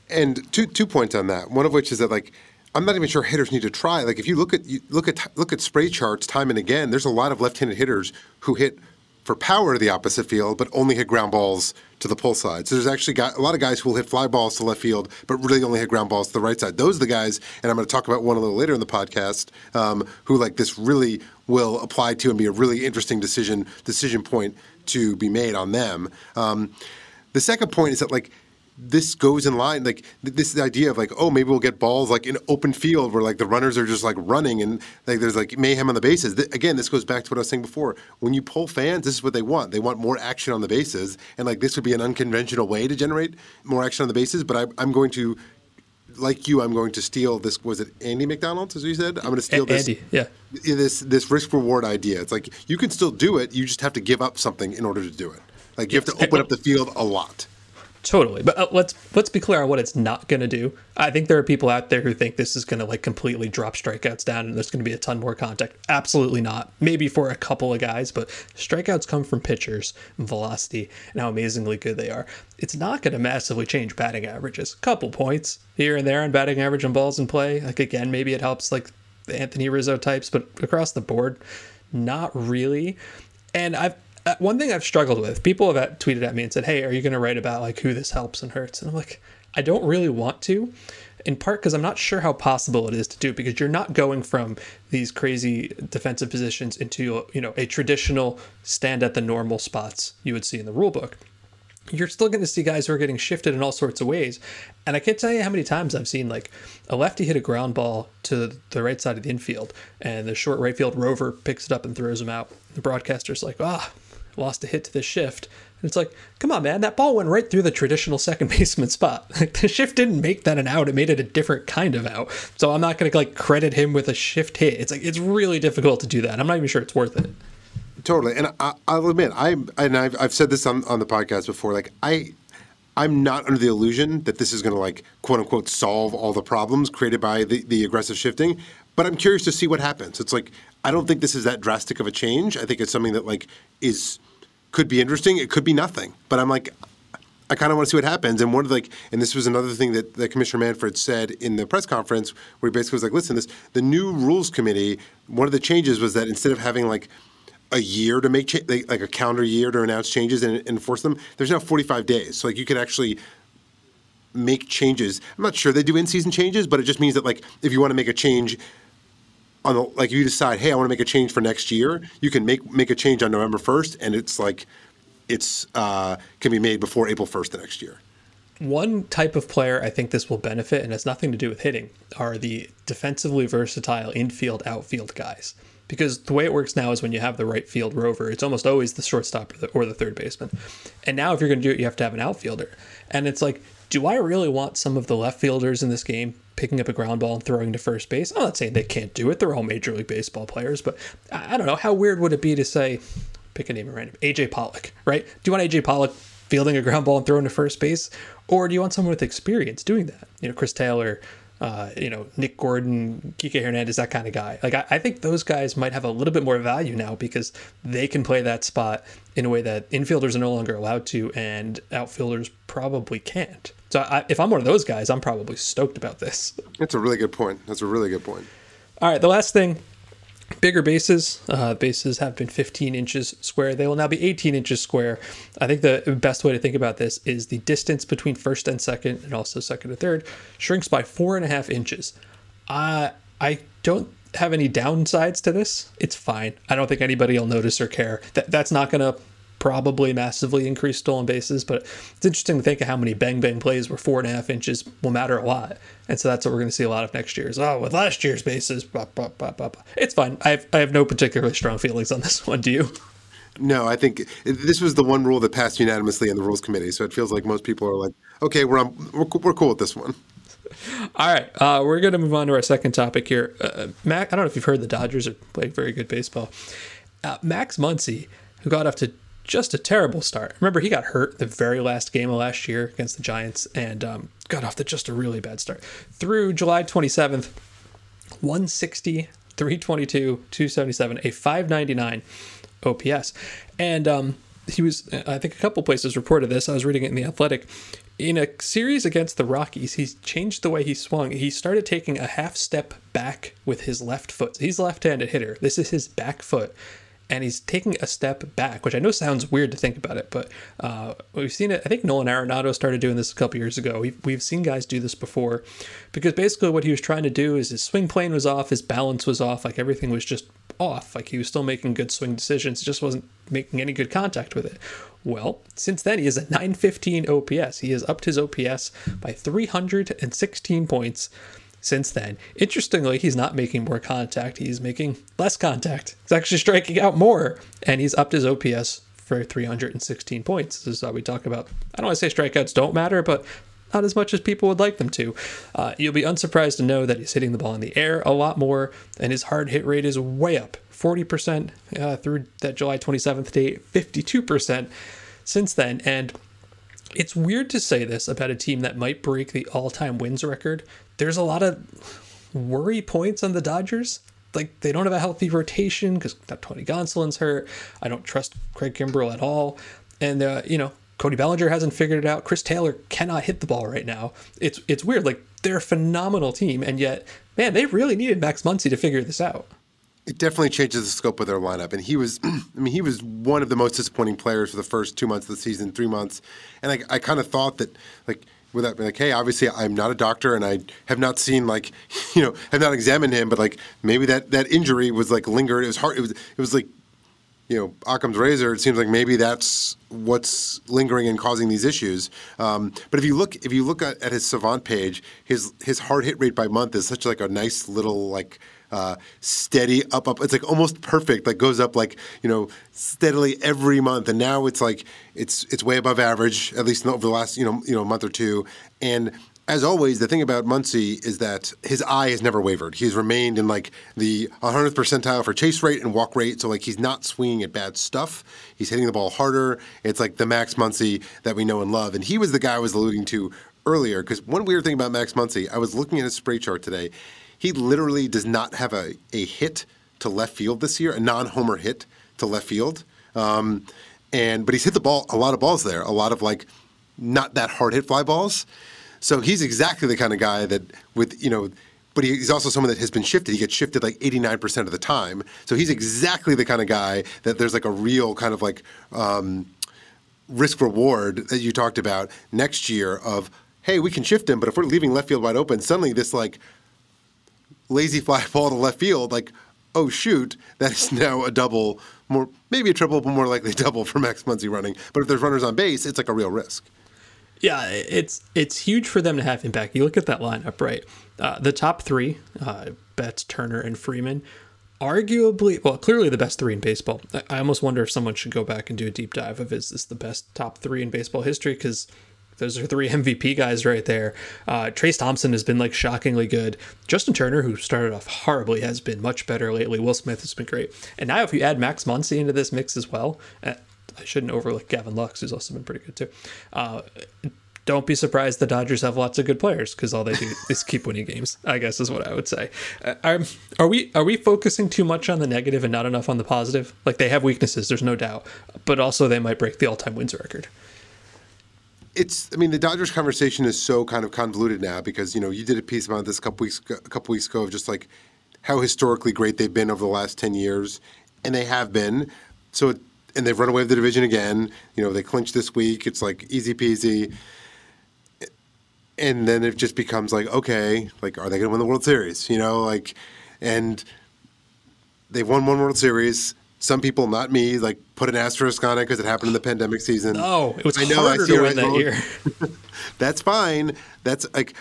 And two two points on that. One of which is that like I'm not even sure hitters need to try. Like if you look at you look at look at spray charts time and again, there's a lot of left-handed hitters who hit for power to the opposite field, but only hit ground balls to the pull side. So there's actually got a lot of guys who will hit fly balls to left field, but really only hit ground balls to the right side. Those are the guys, and I'm going to talk about one a little later in the podcast, um, who like this really will apply to and be a really interesting decision decision point to be made on them. Um, the second point is that like this goes in line like th- this idea of like oh maybe we'll get balls like in open field where like the runners are just like running and like there's like mayhem on the bases. Th- again this goes back to what i was saying before. When you pull fans this is what they want. They want more action on the bases. And like this would be an unconventional way to generate more action on the bases but I, i'm going to like you i'm going to steal this was it andy mcdonald as you said? I'm going to steal A- this Andy, yeah. this this risk reward idea. It's like you can still do it you just have to give up something in order to do it. Like you have to open up the field a lot Totally, but uh, let's let's be clear on what it's not going to do. I think there are people out there who think this is going to like completely drop strikeouts down, and there's going to be a ton more contact. Absolutely not. Maybe for a couple of guys, but strikeouts come from pitchers, velocity, and how amazingly good they are. It's not going to massively change batting averages. Couple points here and there on batting average and balls in play. Like again, maybe it helps like the Anthony Rizzo types, but across the board, not really. And I've uh, one thing I've struggled with, people have tweeted at me and said, "Hey, are you going to write about like who this helps and hurts?" And I'm like, I don't really want to. in part because I'm not sure how possible it is to do because you're not going from these crazy defensive positions into you know a traditional stand at the normal spots you would see in the rule book. You're still going to see guys who are getting shifted in all sorts of ways, and I can't tell you how many times I've seen like a lefty hit a ground ball to the right side of the infield, and the short right field rover picks it up and throws him out. The broadcaster's like, ah, lost a hit to the shift. And it's like, come on, man, that ball went right through the traditional second baseman spot. Like the shift didn't make that an out; it made it a different kind of out. So I'm not going to like credit him with a shift hit. It's like it's really difficult to do that. I'm not even sure it's worth it. Totally, and I, will admit, I and I've, I've said this on, on the podcast before. Like I, I'm not under the illusion that this is going to like quote unquote solve all the problems created by the, the aggressive shifting. But I'm curious to see what happens. It's like I don't think this is that drastic of a change. I think it's something that like is could be interesting. It could be nothing. But I'm like, I kind of want to see what happens. And one of the, like, and this was another thing that, that Commissioner Manfred said in the press conference, where he basically was like, "Listen, this the new rules committee. One of the changes was that instead of having like a year to make cha- like, a calendar year to announce changes and, and enforce them, there's now 45 days. So like you could actually make changes. I'm not sure they do in-season changes, but it just means that like if you want to make a change on the like if you decide, hey, I want to make a change for next year, you can make make a change on November first, and it's like it's uh, can be made before April first the next year. One type of player I think this will benefit, and has nothing to do with hitting, are the defensively versatile infield outfield guys. Because the way it works now is when you have the right field rover, it's almost always the shortstop or the, or the third baseman. And now, if you're going to do it, you have to have an outfielder. And it's like, do I really want some of the left fielders in this game picking up a ground ball and throwing to first base. I'm not saying they can't do it. They're all Major League Baseball players, but I, don't know. How weird would it be to say, pick a name at random, AJ Pollock, right? Do you want AJ Pollock fielding a ground ball and throwing to first base? Or do you want someone with experience doing that? You know, Chris Taylor, uh, you know, Nick Gordon, Kike Hernandez, that kind of guy. Like, I, I, think those guys might have a little bit more value now because they can play that spot in a way that infielders are no longer allowed to and outfielders probably can't. So I, if I'm one of those guys, I'm probably stoked about this. That's a really good point. That's a really good point. All right, the last thing bigger bases. Uh, bases have been 15 inches square. They will now be 18 inches square. I think the best way to think about this is the distance between first and second, and also second and third, shrinks by four and a half inches. Uh, I don't have any downsides to this. It's fine. I don't think anybody will notice or care. That that's not going to probably massively increase stolen bases, but it's interesting to think of how many bang bang plays where four and a half inches will matter a lot. And so that's what we're going to see a lot of next year. Is oh, with last year's bases, blah, blah, blah, blah, blah. it's fine. I have I have no particularly strong feelings on this one. Do you? No, I think this was the one rule that passed unanimously in the rules committee. So it feels like most people are like, okay, we're on, we're, we're cool with this one. All right, uh, we're going to move on to our second topic here. Uh, Mac, I don't know if you've heard the Dodgers are playing very good baseball. Uh, Max Muncy, who got off to just a terrible start. Remember, he got hurt the very last game of last year against the Giants and um, got off to just a really bad start. Through July 27th, 160, 322, 277, a 599 OPS. And um, he was, I think a couple places reported this. I was reading it in The Athletic. In a series against the Rockies, he's changed the way he swung. He started taking a half step back with his left foot. He's left handed hitter. This is his back foot and he's taking a step back, which I know sounds weird to think about it, but uh, we've seen it. I think Nolan Arenado started doing this a couple years ago. We've, we've seen guys do this before because basically what he was trying to do is his swing plane was off, his balance was off, like everything was just off. Like he was still making good swing decisions, he just wasn't making any good contact with it. Well, since then, he is a 915 OPS. He has upped his OPS by 316 points since then. Interestingly, he's not making more contact, he's making less contact. He's actually striking out more, and he's upped his OPS for 316 points. This is how we talk about. I don't want to say strikeouts don't matter, but not as much as people would like them to. Uh, you'll be unsurprised to know that he's hitting the ball in the air a lot more, and his hard hit rate is way up 40% uh, through that July 27th date, 52% since then. And it's weird to say this about a team that might break the all time wins record. There's a lot of worry points on the Dodgers. Like, they don't have a healthy rotation because Tony Gonsolin's hurt. I don't trust Craig Kimbrel at all. And, uh, you know, Cody Bellinger hasn't figured it out. Chris Taylor cannot hit the ball right now. It's it's weird. Like, they're a phenomenal team. And yet, man, they really needed Max Muncy to figure this out it definitely changes the scope of their lineup. And he was, I mean, he was one of the most disappointing players for the first two months of the season, three months. And I, I kind of thought that, like, without being like, hey, obviously I'm not a doctor and I have not seen like, you know, have not examined him, but like maybe that that injury was like lingered. It was hard. It was it was like, you know, Occam's razor. It seems like maybe that's what's lingering and causing these issues. Um, but if you look if you look at, at his Savant page, his his hard hit rate by month is such like a nice little like uh, steady up up. It's like almost perfect. Like goes up like you know steadily every month, and now it's like it's it's way above average at least over the last you know you know month or two. And as always, the thing about Muncy is that his eye has never wavered. He's remained in like the 100th percentile for chase rate and walk rate. So like he's not swinging at bad stuff. He's hitting the ball harder. It's like the Max Muncy that we know and love. And he was the guy I was alluding to earlier because one weird thing about Max Muncy, I was looking at his spray chart today. He literally does not have a, a hit to left field this year, a non-homer hit to left field. Um, and but he's hit the ball a lot of balls there, a lot of like not that hard hit fly balls. So he's exactly the kind of guy that with you know, but he's also someone that has been shifted. He gets shifted like 89% of the time. So he's exactly the kind of guy that there's like a real kind of like um, risk reward that you talked about next year of hey, we can shift him, but if we're leaving left field wide open, suddenly this like lazy fly ball to left field, like, oh shoot, that is now a double, more maybe a triple, but more likely double for Max Muncy running. But if there's runners on base, it's like a real risk. Yeah, it's it's huge for them to have him back. You look at that lineup, right? Uh, the top three, uh, Betts, Turner, and Freeman, arguably, well, clearly the best three in baseball. I, I almost wonder if someone should go back and do a deep dive of is this the best top three in baseball history? Because those are three MVP guys right there. Uh, Trayce Thompson has been like shockingly good. Justin Turner, who started off horribly, has been much better lately. Will Smith has been great. And now if you add Max Muncy into this mix as well, uh, I shouldn't overlook Gavin Lux, who's also been pretty good too. Uh, don't be surprised the Dodgers have lots of good players because all they do is keep winning games. I guess is what I would say. Uh, are we are we focusing too much on the negative and not enough on the positive? Like they have weaknesses, there's no doubt, but also they might break the all-time wins record it's I mean the Dodgers conversation is so kind of convoluted now because you know you did a piece about this a couple weeks a couple weeks ago of just like how historically great they've been over the last 10 years and they have been. So it, and they've run away with the division again. You know they clinched this week. It's like easy peasy. And then it just becomes like okay like are they going to win the World Series? You know like and they've won one World Series some people, not me, like put an asterisk on it because it happened in the pandemic season. Oh, it was I know, harder I win that year. That's fine. That's like,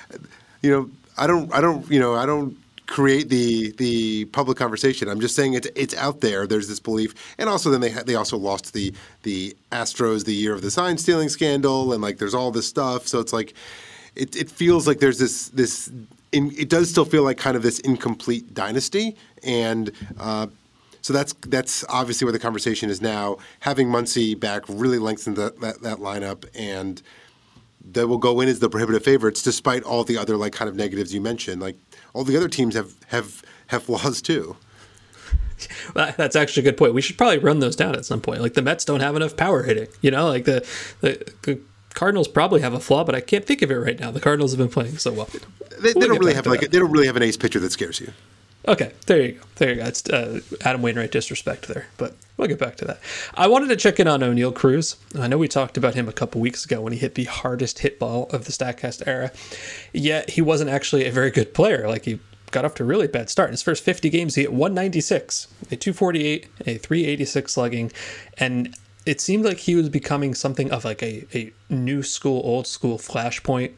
you know, I don't, I don't, you know, I don't create the the public conversation. I'm just saying it's it's out there. There's this belief, and also then they ha- they also lost the the Astros the year of the sign stealing scandal, and like there's all this stuff. So it's like, it it feels like there's this this. In, it does still feel like kind of this incomplete dynasty, and uh, so that's that's obviously where the conversation is now. Having Muncy back really lengthens that, that, that lineup, and that will go in as the prohibitive favorites, despite all the other like kind of negatives you mentioned. Like all the other teams have have have flaws too. Well, that's actually a good point. We should probably run those down at some point. Like the Mets don't have enough power hitting. You know, like the the, the Cardinals probably have a flaw, but I can't think of it right now. The Cardinals have been playing so well. They, we'll they don't really have like that. they don't really have an ace pitcher that scares you. Okay, there you go. There you go. It's uh, Adam Wainwright disrespect there, but we'll get back to that. I wanted to check in on Oneil Cruz. I know we talked about him a couple weeks ago when he hit the hardest hit ball of the Statcast era. Yet he wasn't actually a very good player. Like he got off to a really bad start. In his first 50 games, he hit 196, a 248, a 386 slugging, and it seemed like he was becoming something of like a, a new school, old school flashpoint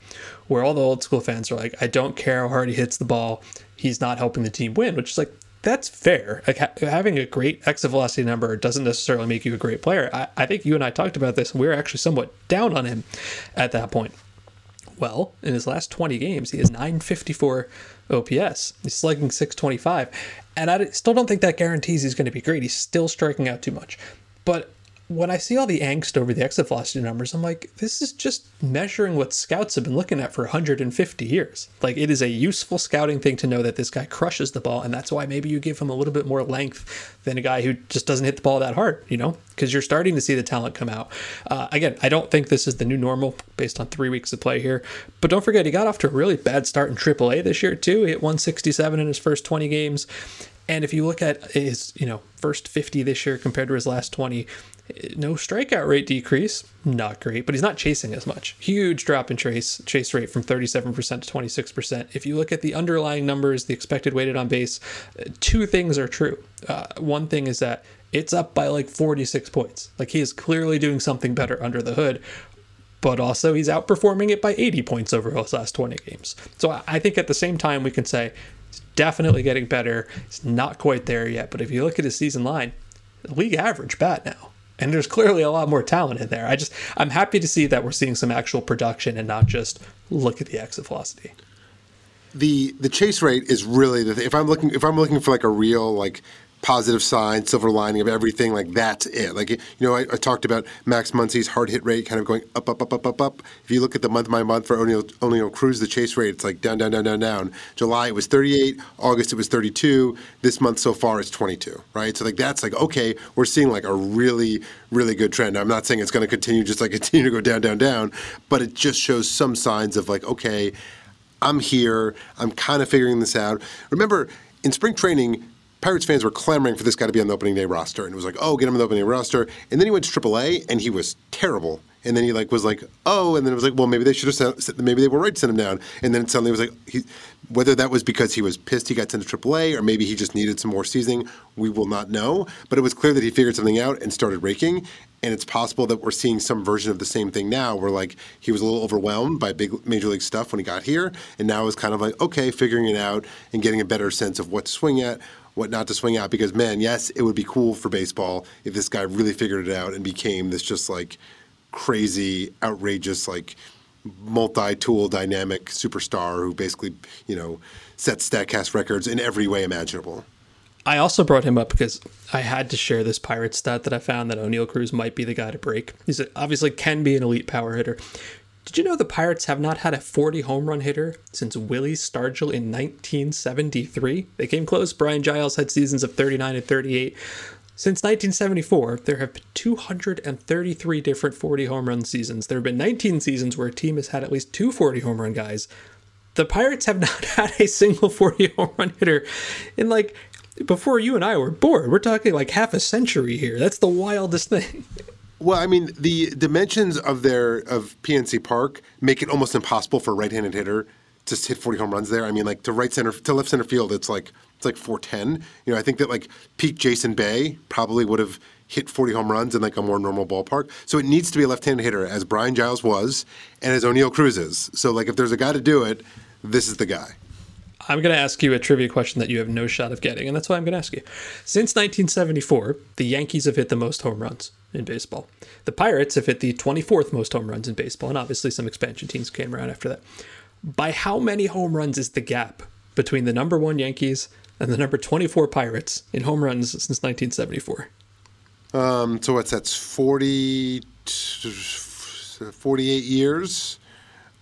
where all the old school fans are like, I don't care how hard he hits the ball he's not helping the team win, which is like that's fair. Like ha- having a great exit velocity number doesn't necessarily make you a great player. I, I think you and I talked about this. Were actually somewhat down on him at that point. Well, in his last 20 games, he has 954 OPS. He's slugging 625. And I still don't think that guarantees he's going to be great. He's still striking out too much. But when I see all the angst over the exit velocity numbers, I'm like, this is just measuring what scouts have been looking at for 150 years. Like, it is a useful scouting thing to know that this guy crushes the ball, and that's why maybe you give him a little bit more length than a guy who just doesn't hit the ball that hard, you know? Because you're starting to see the talent come out. Uh, again, I don't think this is the new normal based on three weeks of play here, but don't forget, he got off to a really bad start in AAA this year, too. He hit 167 in his first 20 games And if you look at his, you know, first 50 this year compared to his last 20, no strikeout rate decrease, not great, but he's not chasing as much. Huge drop in chase chase rate from 37% to 26%. If you look at the underlying numbers, the expected weighted on base, two things are true. Uh, one thing is that it's up by like 46 points. Like he is clearly doing something better under the hood, but also he's outperforming it by 80 points over his last 20 games. So I think at the same time we can say it's definitely getting better. It's not quite there yet, but if you look at his season line, league average bat now and there's clearly a lot more talent in there. I just I'm happy to see that we're seeing some actual production and not just look at the exit velocity. The the chase rate is really the thing. If I'm looking if I'm looking for like a real like positive sign, silver lining of everything. Like that's it. Like you know, I, I talked about Max Muncy's hard hit rate kind of going up, up, up, up, up, up. If you look at the month by month for Oneil, Oneil Cruz, the chase rate it's like down, down, down, down, down. July it was 38. August it was 32. This month so far it's 22. Right. So like that's like okay, we're seeing like a really really good trend. I'm not saying it's going to continue just like continue to go down, down, down, but it just shows some signs of like okay. I'm here. I'm kind of figuring this out. Remember, in spring training, Pirates fans were clamoring for this guy to be on the opening day roster, and it was like, oh, get him on the opening roster. And then he went to AAA, and he was terrible. And then he like was like, oh, and then it was like, well, maybe they should have sent, maybe they were right to send him down. And then suddenly it was like, he, whether that was because he was pissed he got sent to AAA, or maybe he just needed some more seasoning, we will not know. But it was clear that he figured something out and started raking. And it's possible that we're seeing some version of the same thing now, where like he was a little overwhelmed by big major league stuff when he got here, and now is kind of like okay, figuring it out and getting a better sense of what to swing at, what not to swing out because man, yes, it would be cool for baseball if this guy really figured it out and became this just like crazy, outrageous, like multi-tool dynamic superstar who basically, you know, sets Statcast records in every way imaginable. I also brought him up because I had to share this pirate stat that I found that Oneil Cruz might be the guy to break. He's obviously can be an elite power hitter. Did you know the Pirates have not had a 40 home run hitter since Willie Stargell in 1973? They came close. Brian Giles had seasons of 39 and 38. Since 1974, there have been 233 different 40 home run seasons. There have been 19 seasons where a team has had at least two 40 home run guys. The Pirates have not had a single 40 home run hitter in like before you and I were born. We're talking like half a century here. That's the wildest thing. Well, I mean, the dimensions of their of PNC Park make it almost impossible for a right-handed hitter to hit 40 home runs there. I mean, like to right center to left center field, it's like it's like 410. You know, I think that like peak Jason Bay probably would have hit 40 home runs in like a more normal ballpark. So it needs to be a left-handed hitter, as Brian Giles was, and as Oneil Cruz is. So like, if there's a guy to do it, this is the guy. I'm going to ask you a trivia question that you have no shot of getting, and that's why I'm going to ask you. Since 1974, the Yankees have hit the most home runs in baseball. The Pirates have hit the 24th most home runs in baseball, and obviously some expansion teams came around after that. By how many home runs is the gap between the number one Yankees and the number 24 Pirates in home runs since 1974? Um, so what's that's 40, 48 years.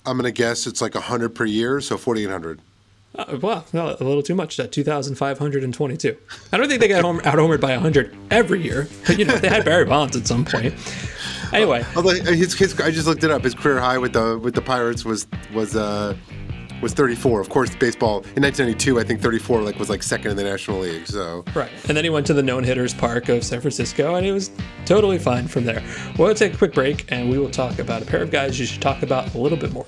I'm going to guess it's like 100 per year, so 4,800. Uh, wow, no, a little too much. At 2,522. I don't think they got home, out homered by 100 every year, but you know they had Barry Bonds at some point. Anyway, Although his, his, I just looked it up. His career high with the with the Pirates was was uh, was 34. Of course, baseball in 1992, I think 34 like was like second in the National League. So right, and then he went to the known hitters park of San Francisco, and he was totally fine from there. We'll take a quick break, and we will talk about a pair of guys you should talk about a little bit more.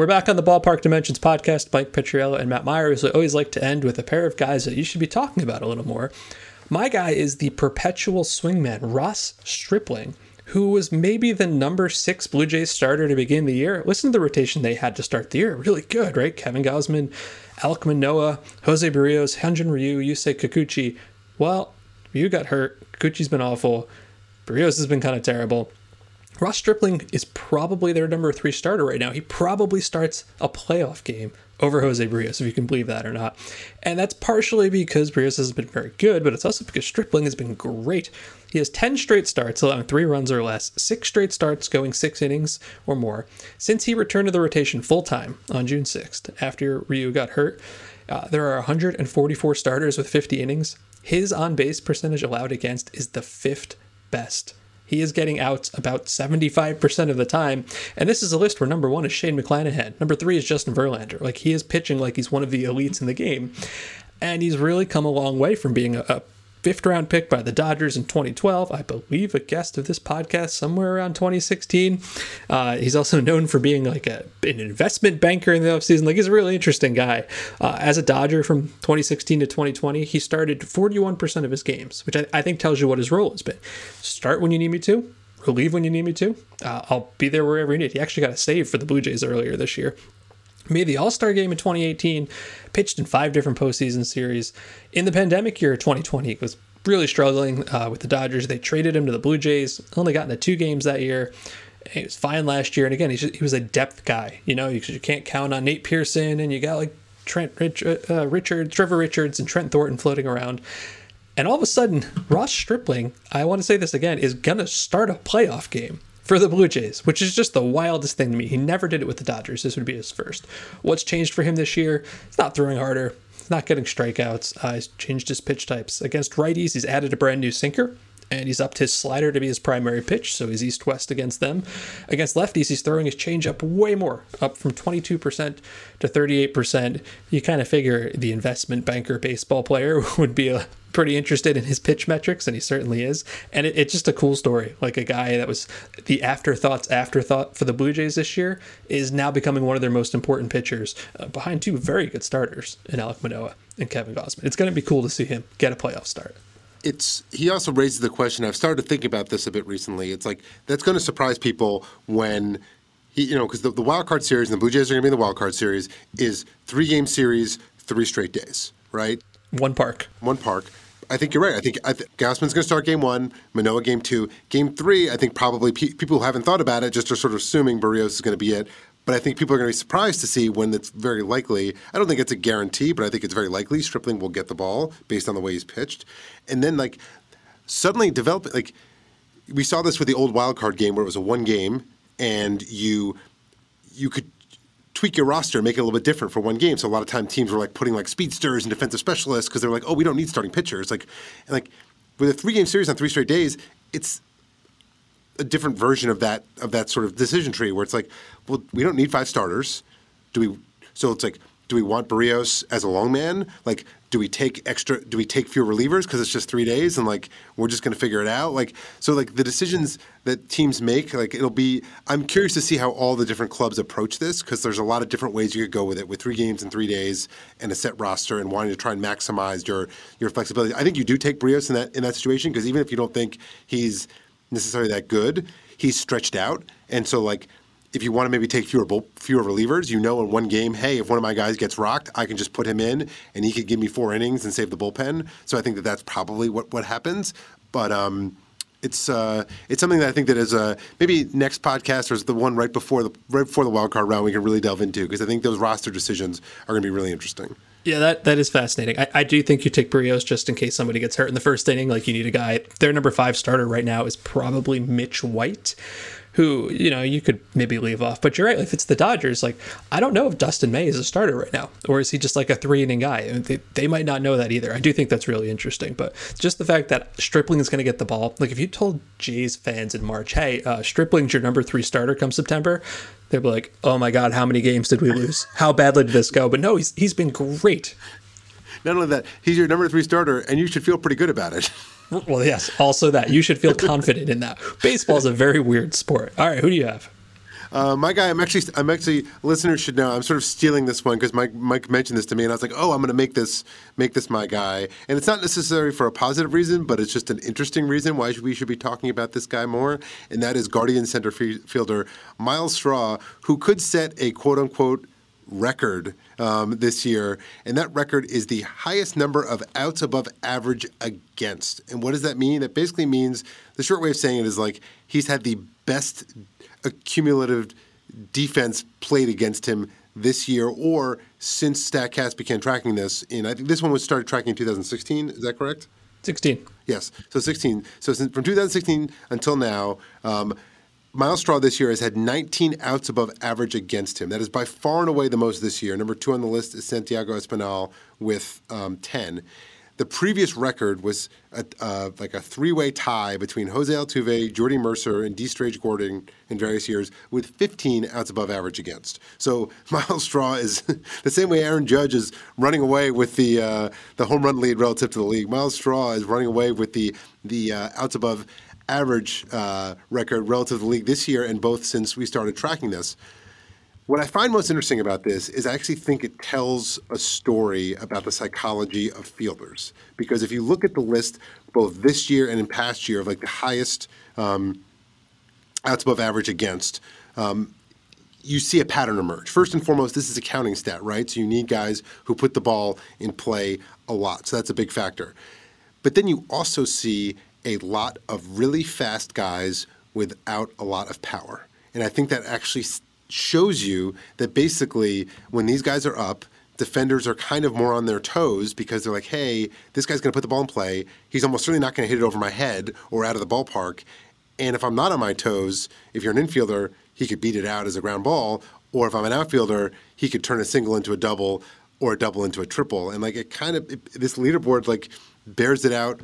We're back on the Ballpark Dimensions podcast. Mike Petriello and Matt Myers. I always like to end with a pair of guys that you should be talking about a little more. My guy is the perpetual swingman, Ross Stripling, who was maybe the number six Blue Jays starter to begin the year. Listen to the rotation they had to start the year. Really good, right? Kevin Gausman, Alek Manoah, Jose Berrios, Hyunjin Ryu, Yusei Kikuchi. Well, Ryu got hurt. Kikuchi's been awful. Berrios has been kind of terrible. Ross Stripling is probably their number three starter right now. He probably starts a playoff game over Jose Berrios, if you can believe that or not. And that's partially because Berrios has been very good, but it's also because Stripling has been great. He has 10 straight starts, allowing three runs or less, six straight starts going six innings or more since he returned to the rotation full time on June 6th after Ryu got hurt. Uh, there are 144 starters with 50 innings. His on base percentage allowed against is the fifth best. He is getting out about 75% of the time. And this is a list where number one is Shane McClanahan. Number three is Justin Verlander. Like he is pitching like he's one of the elites in the game. And he's really come a long way from being a, a fifth round pick by the Dodgers in 2012. I believe a guest of this podcast somewhere around 2016. Uh, he's also known for being like a, an investment banker in the offseason. Like he's a really interesting guy. Uh, as a Dodger from 2016 to 2020, he started 41% of his games, which I, I, think tells you what his role has been. Start when you need me to. Relieve when you need me to. Uh, I'll be there wherever you need. He actually got a save for the Blue Jays earlier this year made the All Star game in 2018, pitched in five different postseason series. In the pandemic year 2020, was really struggling uh, with the Dodgers. They traded him to the Blue Jays, only got into two games that year. He was fine last year. And again, just, he was a depth guy. You know, you, you, can't count on Nate Pearson, and you got like Trent Rich, uh, uh Richard, Trevor Richards, and Trent Thornton floating around. And all of a sudden, Ross Stripling, I want to say this again, is going to start a playoff game for the Blue Jays, which is just the wildest thing to me. He never did it with the Dodgers. This would be his first. What's changed for him this year? He's not throwing harder. Not getting strikeouts. Uh, he's changed his pitch types. Against righties, he's added a brand new sinker and he's upped his slider to be his primary pitch, so he's east west against them. Against lefties, he's throwing his changeup way more, up from 22% to 38%. You kind of figure the investment banker baseball player would be a, pretty interested in his pitch metrics, and he certainly is. And it, it's just a cool story. Like a guy that was the afterthoughts afterthought for the Blue Jays this year is now becoming one of their most important pitchers uh, behind two very good starters in Alek Manoah and Kevin Gausman. It's going to be cool to see him get a playoff start it's he also raises the question. I've started to think about this a bit recently. It's like that's going to surprise people when he, you know, because the, the wild card series and the Blue Jays are going to be in the wild card series is three game series, three straight days, right? One park. One park. I think you're right. I think, I th- Gausman's going to start game one, Manoah game two. Game three, I think probably pe- people who haven't thought about it just are sort of assuming Berrios is going to be it. But I think people are going to be surprised to see when it's very likely. I don't think it's a guarantee, but I think it's very likely Stripling will get the ball based on the way he's pitched. And then like suddenly develop like we saw this with the old wild card game where it was a one game and you you could tweak your roster, make it a little bit different for one game. So a lot of time teams were like putting like speedsters and defensive specialists because they're like, oh, we don't need starting pitchers. Like, and like with a three game series on three straight days, it's a different version of that of that sort of decision tree where it's like, well, we don't need five starters. Do we? So it's like, do we want Berrios as a long man? Like, do we take extra? Do we take fewer relievers because it's just three days and like we're just going to figure it out? Like, so like the decisions that teams make, like it'll be. I'm curious to see how all the different clubs approach this because there's a lot of different ways you could go with it with three games in three days and a set roster and wanting to try and maximize your your flexibility. I think you do take Berrios in that in that situation because even if you don't think he's necessarily that good. He's stretched out, and so like if you want to maybe take fewer fewer relievers, you know in one game, hey, if one of my guys gets rocked, I can just put him in, and he could give me four innings and save the bullpen. So I think that that's probably what what happens. But um, it's uh, it's something that I think that is uh, maybe next podcast or is the one right before the right before the wild card round we can really delve into because I think those roster decisions are going to be really interesting. Yeah, that, that is fascinating. I, I do think you take Berrios just in case somebody gets hurt in the first inning. Like you need a guy. Their number five starter right now is probably Mitch White, who you know you could maybe leave off. But you're right. If it's the Dodgers, like I don't know if Dustin May is a starter right now, or is he just like a three inning guy? They, they might not know that either. I do think that's really interesting. But just the fact that Stripling is going to get the ball. Like if you told Jays fans in March, hey, uh, Stripling's your number three starter come September, they'd be like, "Oh my God, how many games did we lose? How badly did this go?" But no, he's he's been great. Not only that, he's your number three starter, and you should feel pretty good about it. Well, yes, also that you should feel confident in that. Baseball is a very weird sport. All right, who do you have? Uh, my guy, I'm actually, I'm actually, listeners should know, I'm sort of stealing this one because Mike, Mike mentioned this to me, and I was like, oh, I'm going to make this, make this my guy. And it's not necessary for a positive reason, but it's just an interesting reason why we should be talking about this guy more, and that is Guardian center fielder Myles Straw, who could set a quote unquote record um, this year, and that record is the highest number of outs above average against. And what does that mean? That basically means the short way of saying it is like he's had the best accumulative defense played against him this year or since Statcast began tracking this. In I think this one was started tracking in 2016. Is that correct? 16. Yes. So 16. So since, from 2016 until now, um, Myles Straw this year has had 19 outs above average against him. That is by far and away the most this year. Number two on the list is Santiago Espinal with um, 10. The previous record was a, uh, like a three-way tie between Jose Altuve, Jordy Mercer, and Dee Strange Gordon in various years, with 15 outs above average against. So Myles Straw is the same way Aaron Judge is running away with the uh, the home run lead relative to the league. Myles Straw is running away with the the uh, outs above average uh, record relative to the league this year and both since we started tracking this. What I find most interesting about this is I actually think it tells a story about the psychology of fielders. Because if you look at the list, both this year and in past year, of like the highest um, outs above average against, um, you see a pattern emerge. First and foremost, this is a counting stat, right? So you need guys who put the ball in play a lot. So that's a big factor. But then you also see a lot of really fast guys without a lot of power. And I think that actually shows you that basically when these guys are up, defenders are kind of more on their toes because they're like, hey, this guy's going to put the ball in play. He's almost certainly not going to hit it over my head or out of the ballpark. And if I'm not on my toes, if you're an infielder, he could beat it out as a ground ball. Or if I'm an outfielder, he could turn a single into a double or a double into a triple. And like it kind of, it, this leaderboard like bears it out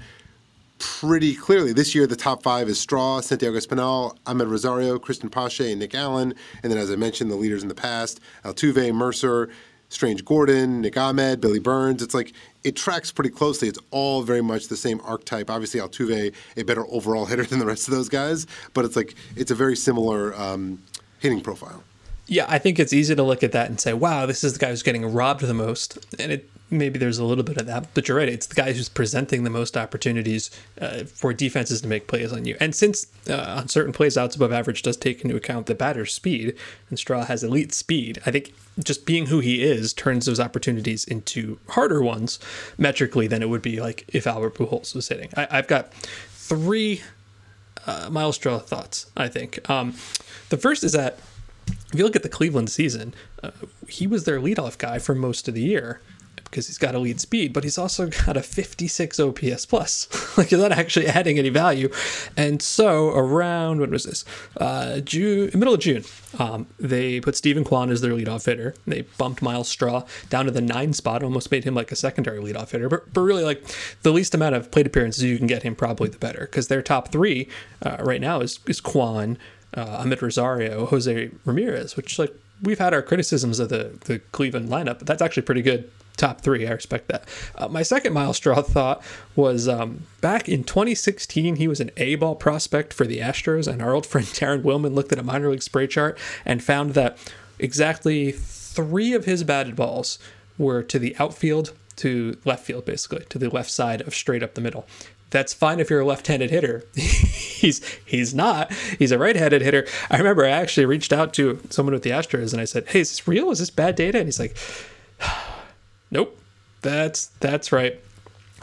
pretty clearly. This year, the top five is Straw, Santiago Espinal, Amed Rosario, Cristian Pache, and Nick Allen. And then, as I mentioned, the leaders in the past Altuve, Mercer, Strange Gordon, Nick Ahmed, Billy Burns. It's like it tracks pretty closely. It's all very much the same archetype. Obviously, Altuve, a better overall hitter than the rest of those guys, but it's like it's a very similar um, hitting profile. Yeah, I think it's easy to look at that and say, wow, this is the guy who's getting robbed the most. And it maybe there's a little bit of that, but you're right. It's the guy who's presenting the most opportunities uh, for defenses to make plays on you. And since uh, on certain plays, outs above average does take into account the batter's speed, and Straw has elite speed, I think just being who he is turns those opportunities into harder ones metrically than it would be like if Albert Pujols was hitting. I, have got three uh, Myles Straw thoughts, I think. Um, the first is that if you look at the Cleveland season, uh, he was their leadoff guy for most of the year because he's got a lead speed, but he's also got a 56 OPS plus. like he's not actually adding any value. And so around when was this? Uh, June, middle of June, um, they put Steven Kwan as their leadoff hitter. They bumped Myles Straw down to the nine spot, almost made him like a secondary leadoff hitter. But, but really, like the least amount of plate appearances you can get him, probably the better, because their top three uh, right now is is Kwan, uh, Amed Rosario, Jose Ramirez, which like we've had our criticisms of the the Cleveland lineup, but that's actually pretty good top three. I respect that. Uh, my second Myles Straw thought was um, back in 2016, he was an A ball prospect for the Astros, and our old friend Taryn Willman looked at a minor league spray chart and found that exactly three of his batted balls were to the outfield, to left field, basically, to the left side of straight up the middle. That's fine if you're a left-handed hitter. he's he's not. He's a right-handed hitter. I remember I actually reached out to someone with the Astros and I said, "Hey, is this real? Is this bad data?" And he's like Nope. That's that's right.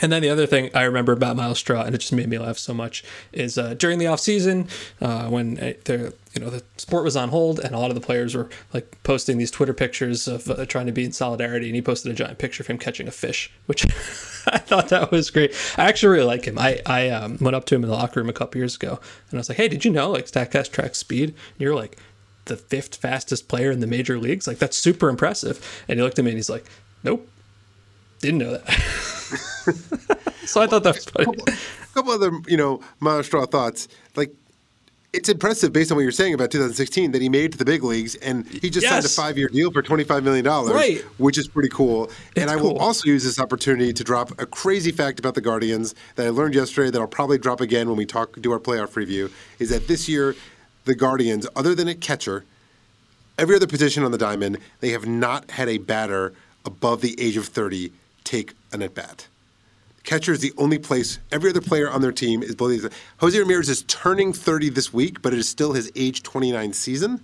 And then the other thing I remember about Myles Straw, and it just made me laugh so much, is uh, during the off season uh, when uh, the you know the sport was on hold and a lot of the players were like posting these Twitter pictures of uh, trying to be in solidarity, and he posted a giant picture of him catching a fish, which I thought that was great. I actually really like him. I I um, went up to him in the locker room a couple years ago, and I was like, "Hey, did you know like Statcast tracks speed?" And you're like, "The fifth fastest player in the major leagues? Like that's super impressive." And he looked at me and he's like, "Nope." Didn't know that. so I thought that was funny. A couple, a couple other, you know, Myles Straw thoughts. Like, it's impressive based on what you're saying about 2016 that he made it to the big leagues and he just yes. signed a five year deal for $25 million, right. which is pretty cool. It's and I cool. will also use this opportunity to drop a crazy fact about the Guardians that I learned yesterday that I'll probably drop again when we talk do our playoff review is that this year, the Guardians, other than a catcher, every other position on the diamond, they have not had a batter above the age of 30 take an at bat. Catcher is the only place. Every other player on their team is below. Jose Ramirez is turning 30 this week, but it is still his age 29 season.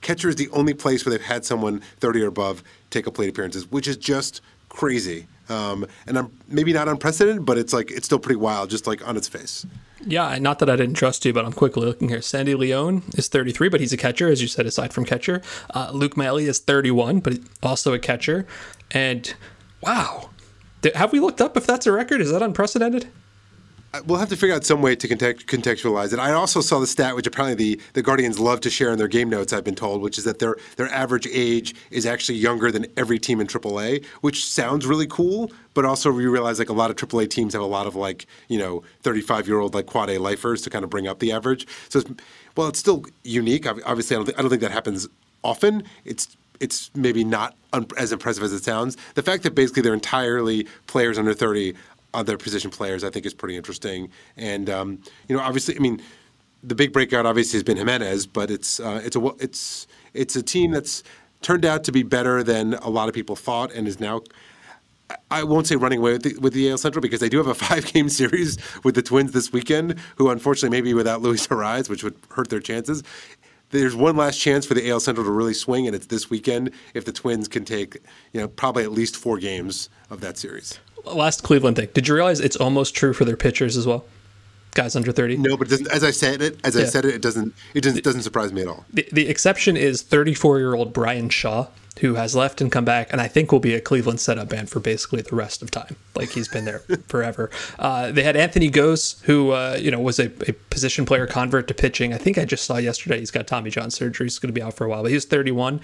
Catcher is the only place where they've had someone 30 or above take a plate appearances, which is just crazy. Um, and I'm maybe not unprecedented, but it's like it's still pretty wild, just like on its face. Yeah, not that I didn't trust you, but I'm quickly looking here. Sandy Leon is 33, but he's a catcher, as you said, aside from catcher. Uh, Luke Maile is 31, but also a catcher. And wow, have we looked up if that's a record? Is that unprecedented? Uh, we'll have to figure out some way to contextualize it. I also saw the stat, which apparently the, the Guardians love to share in their game notes. I've been told, which is that their their average age is actually younger than every team in AAA, which sounds really cool. But also, we realize like a lot of AAA teams have a lot of like you know 35 year old like quad A lifers to kind of bring up the average. So, it's, well, it's still unique. Obviously, I don't, I don't think that happens often. It's it's maybe not un- as impressive as it sounds. The fact that basically they're entirely players under 30 other position players, I think is pretty interesting. And um, you know, obviously, I mean, the big breakout obviously has been Gimenez, but it's uh, it's a it's it's a team that's turned out to be better than a lot of people thought, and is now. I won't say running away with the, with the AL Central because they do have a five-game series with the Twins this weekend, who unfortunately may be without Luis Arraez, which would hurt their chances. There's one last chance for the AL Central to really swing, and it's this weekend if the Twins can take, you know, probably at least four games of that series last Cleveland thing. Did you realize it's almost true for their pitchers as well? Guys under thirty. No, but as I said it, as yeah. I said it, it doesn't. It doesn't, doesn't surprise me at all. The, the exception is thirty-four-year-old Bryan Shaw, who has left and come back, and I think will be a Cleveland setup man for basically the rest of time. Like he's been there forever. Uh, they had Anthony Gose, who uh, you know was a, a, position player convert to pitching. I think I just saw yesterday he's got Tommy John surgery. He's going to be out for a while, but he's 31,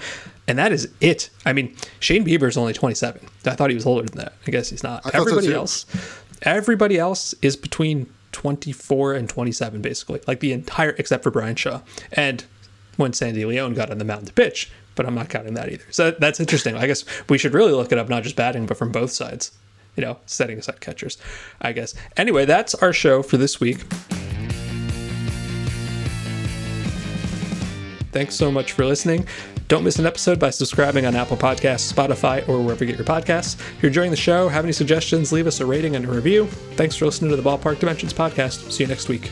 and that is it. I mean, Shane Bieber is only 27. I thought he was older than that. I guess he's not. Everybody else, everybody else is between 24 and 27, basically, like the entire except for Bryan Shaw and when Sandy Leon got on the mound to pitch, but I'm not counting that either. So that's interesting. I guess we should really look it up, not just batting, but from both sides. You know, setting aside catchers, I guess. Anyway, that's our show for this week. Thanks so much for listening. Don't miss an episode by subscribing on Apple Podcasts, Spotify, or wherever you get your podcasts. If you're enjoying the show, have any suggestions, leave us a rating and a review. Thanks for listening to the Ballpark Dimensions podcast. See you next week.